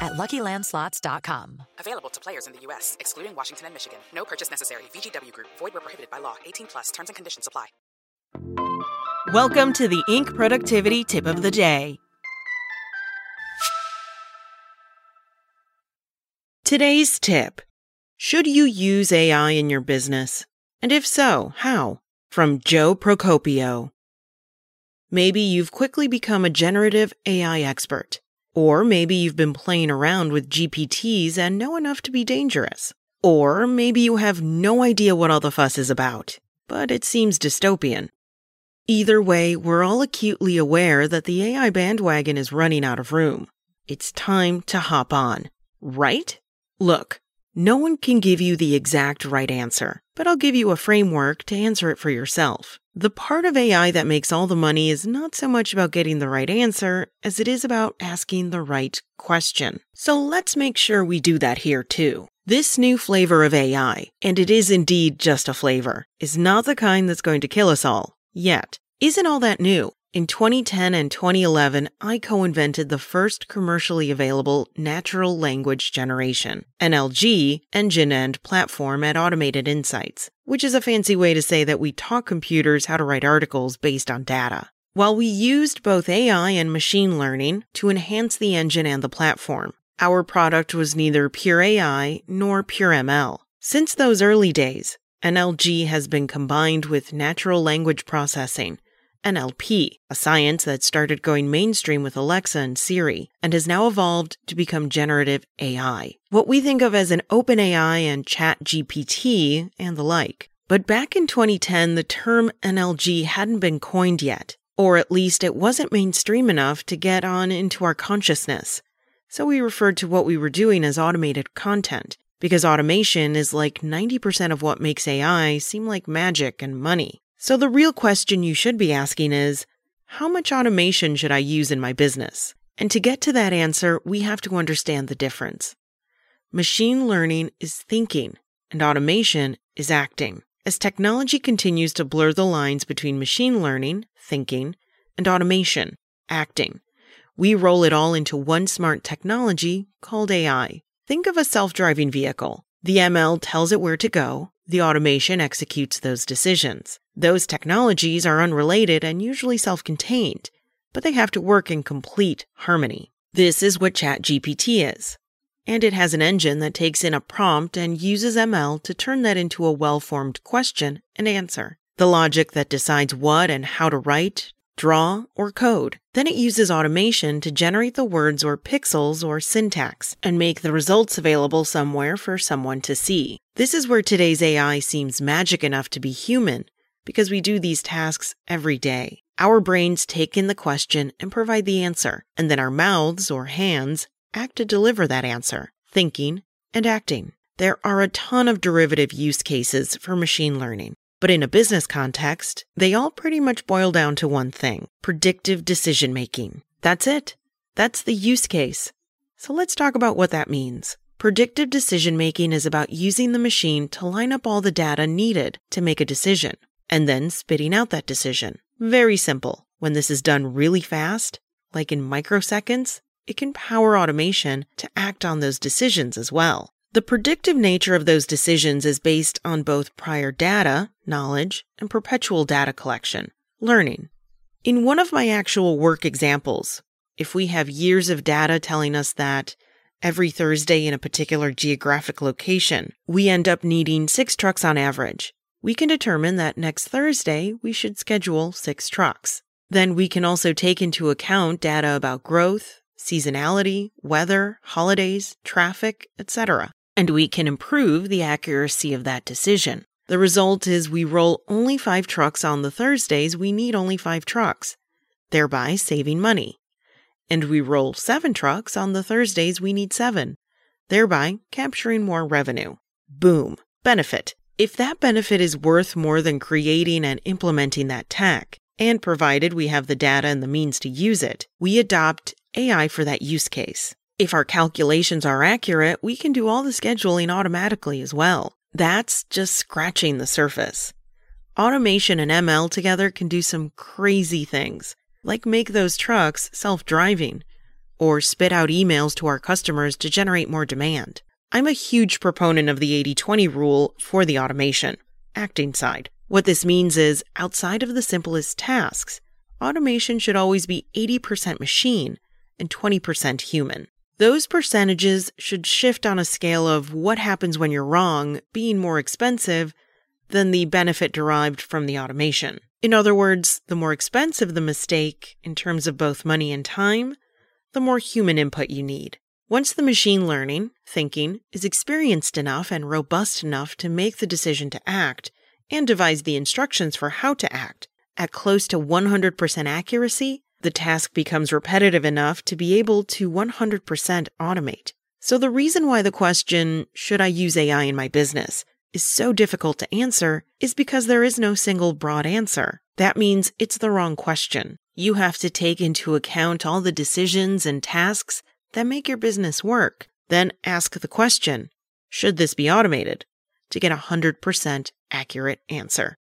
at LuckyLandSlots.com. Available to players in the U.S., excluding Washington and Michigan. No purchase necessary. VGW Group. Void where prohibited by law. 18 plus. Terms and conditions apply. Welcome to the Inc. Productivity Tip of the Day. Today's tip Should you use AI in your business? And if so, how? From Joe Procopio. Maybe you've quickly become a generative AI expert. Or maybe you've been playing around with GPTs and know enough to be dangerous. Or maybe you have no idea what all the fuss is about, but it seems dystopian. Either way, we're all acutely aware that the AI bandwagon is running out of room. It's time to hop on, right? Look, no one can give you the exact right answer, but I'll give you a framework to answer it for yourself. The part of AI that makes all the money is not so much about getting the right answer as it is about asking the right question. So let's make sure we do that here too. This new flavor of AI, and it is indeed just a flavor, is not the kind that's going to kill us all. Yet. Isn't all that new? In 2010 and 2011, I co invented the first commercially available natural language generation, NLG, engine and platform at Automated Insights, which is a fancy way to say that we taught computers how to write articles based on data. While we used both AI and machine learning to enhance the engine and the platform, our product was neither pure AI nor pure ML. Since those early days, NLG has been combined with natural language processing NLP, a science that started going mainstream with Alexa and Siri and has now evolved to become generative AI, what we think of as an OpenAI and ChatGPT and the like. But back in 2010, the term NLG hadn't been coined yet, or at least it wasn't mainstream enough to get on into our consciousness. So we referred to what we were doing as automated content, because automation is like 90% of what makes AI seem like magic and money. So the real question you should be asking is, how much automation should I use in my business? And to get to that answer, we have to understand the difference. Machine learning is thinking and automation is acting. As technology continues to blur the lines between machine learning, thinking, and automation, acting, we roll it all into one smart technology called AI. Think of a self-driving vehicle. The ML tells it where to go, the automation executes those decisions. Those technologies are unrelated and usually self contained, but they have to work in complete harmony. This is what ChatGPT is. And it has an engine that takes in a prompt and uses ML to turn that into a well formed question and answer. The logic that decides what and how to write, draw, or code. Then it uses automation to generate the words or pixels or syntax and make the results available somewhere for someone to see. This is where today's AI seems magic enough to be human because we do these tasks every day. Our brains take in the question and provide the answer, and then our mouths or hands act to deliver that answer, thinking and acting. There are a ton of derivative use cases for machine learning. But in a business context, they all pretty much boil down to one thing predictive decision making. That's it. That's the use case. So let's talk about what that means. Predictive decision making is about using the machine to line up all the data needed to make a decision and then spitting out that decision. Very simple. When this is done really fast, like in microseconds, it can power automation to act on those decisions as well. The predictive nature of those decisions is based on both prior data, knowledge, and perpetual data collection, learning. In one of my actual work examples, if we have years of data telling us that every Thursday in a particular geographic location, we end up needing six trucks on average, we can determine that next Thursday we should schedule six trucks. Then we can also take into account data about growth, seasonality, weather, holidays, traffic, etc and we can improve the accuracy of that decision. The result is we roll only five trucks on the Thursdays we need only five trucks, thereby saving money. And we roll seven trucks on the Thursdays we need seven, thereby capturing more revenue. Boom. Benefit. If that benefit is worth more than creating and implementing that tech, and provided we have the data and the means to use it, we adopt AI for that use case. If our calculations are accurate, we can do all the scheduling automatically as well. That's just scratching the surface. Automation and ML together can do some crazy things, like make those trucks self driving, or spit out emails to our customers to generate more demand. I'm a huge proponent of the 80 20 rule for the automation, acting side. What this means is, outside of the simplest tasks, automation should always be 80% machine and 20% human. Those percentages should shift on a scale of what happens when you're wrong being more expensive than the benefit derived from the automation. In other words, the more expensive the mistake in terms of both money and time, the more human input you need. Once the machine learning, thinking, is experienced enough and robust enough to make the decision to act and devise the instructions for how to act at close to 100% accuracy, the task becomes repetitive enough to be able to 100% automate. So the reason why the question, should I use AI in my business, is so difficult to answer is because there is no single broad answer. That means it's the wrong question. You have to take into account all the decisions and tasks that make your business work. Then ask the question, should this be automated? To get a 100% accurate answer.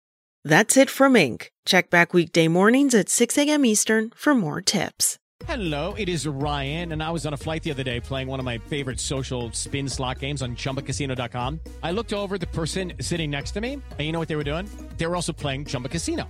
That's it from Inc. Check back weekday mornings at 6 a.m. Eastern for more tips. Hello, it is Ryan, and I was on a flight the other day playing one of my favorite social spin slot games on chumbacasino.com. I looked over the person sitting next to me, and you know what they were doing? They were also playing Chumba Casino.